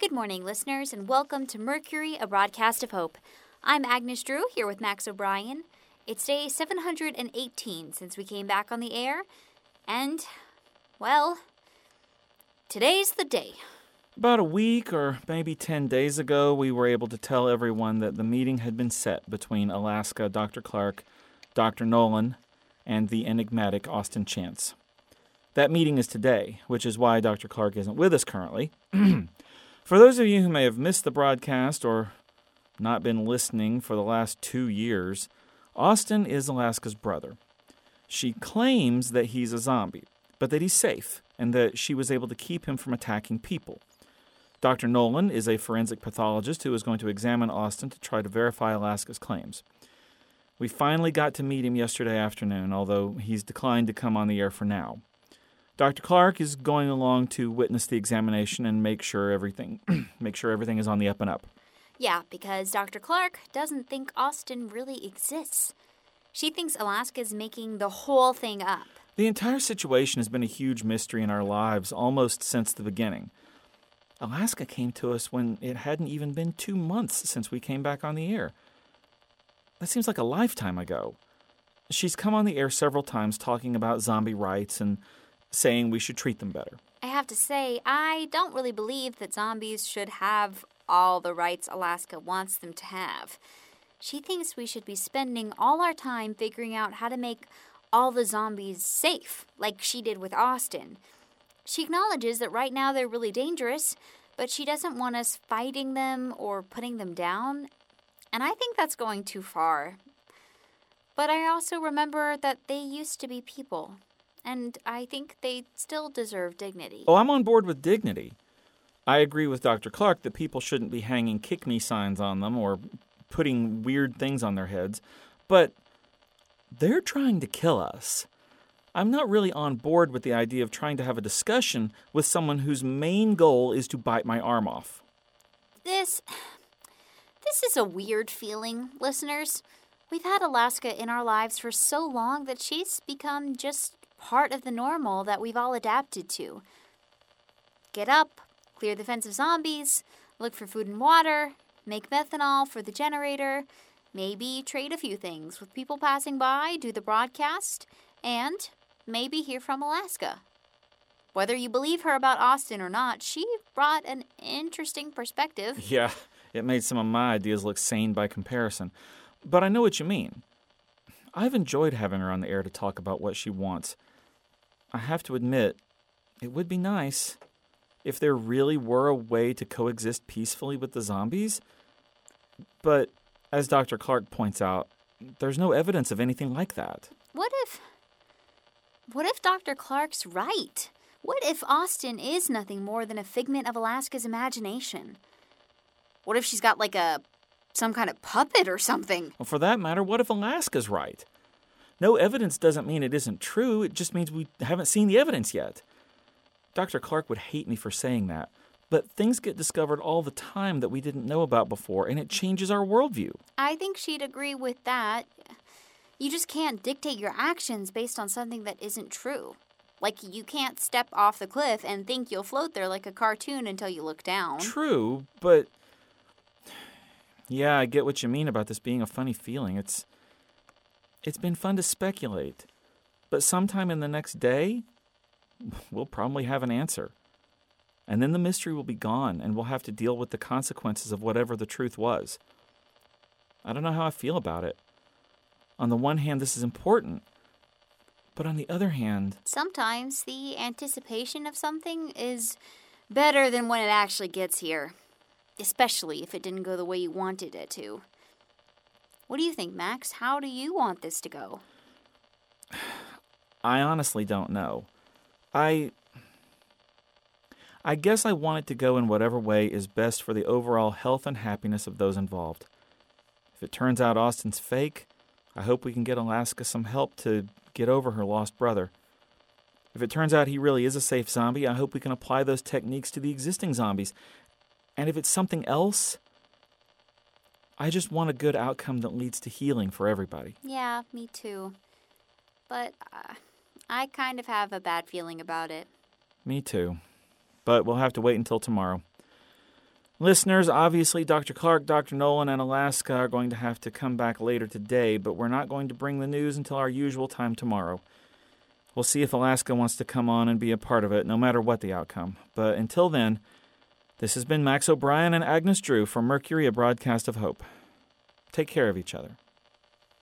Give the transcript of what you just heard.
Good morning, listeners, and welcome to Mercury, a broadcast of hope. I'm Agnes Drew here with Max O'Brien. It's day 718 since we came back on the air, and, well, today's the day. About a week or maybe 10 days ago, we were able to tell everyone that the meeting had been set between Alaska, Dr. Clark, Dr. Nolan, and the enigmatic Austin Chance. That meeting is today, which is why Dr. Clark isn't with us currently. for those of you who may have missed the broadcast or not been listening for the last two years, Austin is Alaska's brother. She claims that he's a zombie, but that he's safe and that she was able to keep him from attacking people. Dr. Nolan is a forensic pathologist who is going to examine Austin to try to verify Alaska's claims. We finally got to meet him yesterday afternoon, although he's declined to come on the air for now. Dr. Clark is going along to witness the examination and make sure everything make sure everything is on the up and up. Yeah, because Dr. Clark doesn't think Austin really exists. She thinks Alaska is making the whole thing up. The entire situation has been a huge mystery in our lives almost since the beginning. Alaska came to us when it hadn't even been two months since we came back on the air. That seems like a lifetime ago. She's come on the air several times talking about zombie rights and saying we should treat them better. I have to say, I don't really believe that zombies should have all the rights Alaska wants them to have. She thinks we should be spending all our time figuring out how to make all the zombies safe, like she did with Austin. She acknowledges that right now they're really dangerous, but she doesn't want us fighting them or putting them down. And I think that's going too far. But I also remember that they used to be people, and I think they still deserve dignity. Oh, I'm on board with dignity. I agree with Dr. Clark that people shouldn't be hanging kick me signs on them or putting weird things on their heads, but they're trying to kill us. I'm not really on board with the idea of trying to have a discussion with someone whose main goal is to bite my arm off. This. This is a weird feeling, listeners. We've had Alaska in our lives for so long that she's become just part of the normal that we've all adapted to. Get up, clear the fence of zombies, look for food and water, make methanol for the generator, maybe trade a few things with people passing by, do the broadcast, and maybe hear from Alaska. Whether you believe her about Austin or not, she brought an interesting perspective. Yeah, it made some of my ideas look sane by comparison. But I know what you mean. I've enjoyed having her on the air to talk about what she wants. I have to admit, it would be nice if there really were a way to coexist peacefully with the zombies. But as Dr. Clark points out, there's no evidence of anything like that. What if. What if Dr. Clark's right? What if Austin is nothing more than a figment of Alaska's imagination? What if she's got like a. some kind of puppet or something? Well, for that matter, what if Alaska's right? No evidence doesn't mean it isn't true, it just means we haven't seen the evidence yet. Dr. Clark would hate me for saying that, but things get discovered all the time that we didn't know about before, and it changes our worldview. I think she'd agree with that. You just can't dictate your actions based on something that isn't true. Like, you can't step off the cliff and think you'll float there like a cartoon until you look down. True, but. Yeah, I get what you mean about this being a funny feeling. It's. It's been fun to speculate. But sometime in the next day, we'll probably have an answer. And then the mystery will be gone, and we'll have to deal with the consequences of whatever the truth was. I don't know how I feel about it. On the one hand, this is important. But on the other hand, Sometimes the anticipation of something is better than when it actually gets here, especially if it didn't go the way you wanted it to. What do you think, Max? How do you want this to go? I honestly don't know. I. I guess I want it to go in whatever way is best for the overall health and happiness of those involved. If it turns out Austin's fake, I hope we can get Alaska some help to get over her lost brother. If it turns out he really is a safe zombie, I hope we can apply those techniques to the existing zombies. And if it's something else, I just want a good outcome that leads to healing for everybody. Yeah, me too. But uh, I kind of have a bad feeling about it. Me too. But we'll have to wait until tomorrow. Listeners, obviously, Dr. Clark, Dr. Nolan, and Alaska are going to have to come back later today, but we're not going to bring the news until our usual time tomorrow. We'll see if Alaska wants to come on and be a part of it, no matter what the outcome. But until then, this has been Max O'Brien and Agnes Drew from Mercury, a broadcast of hope. Take care of each other.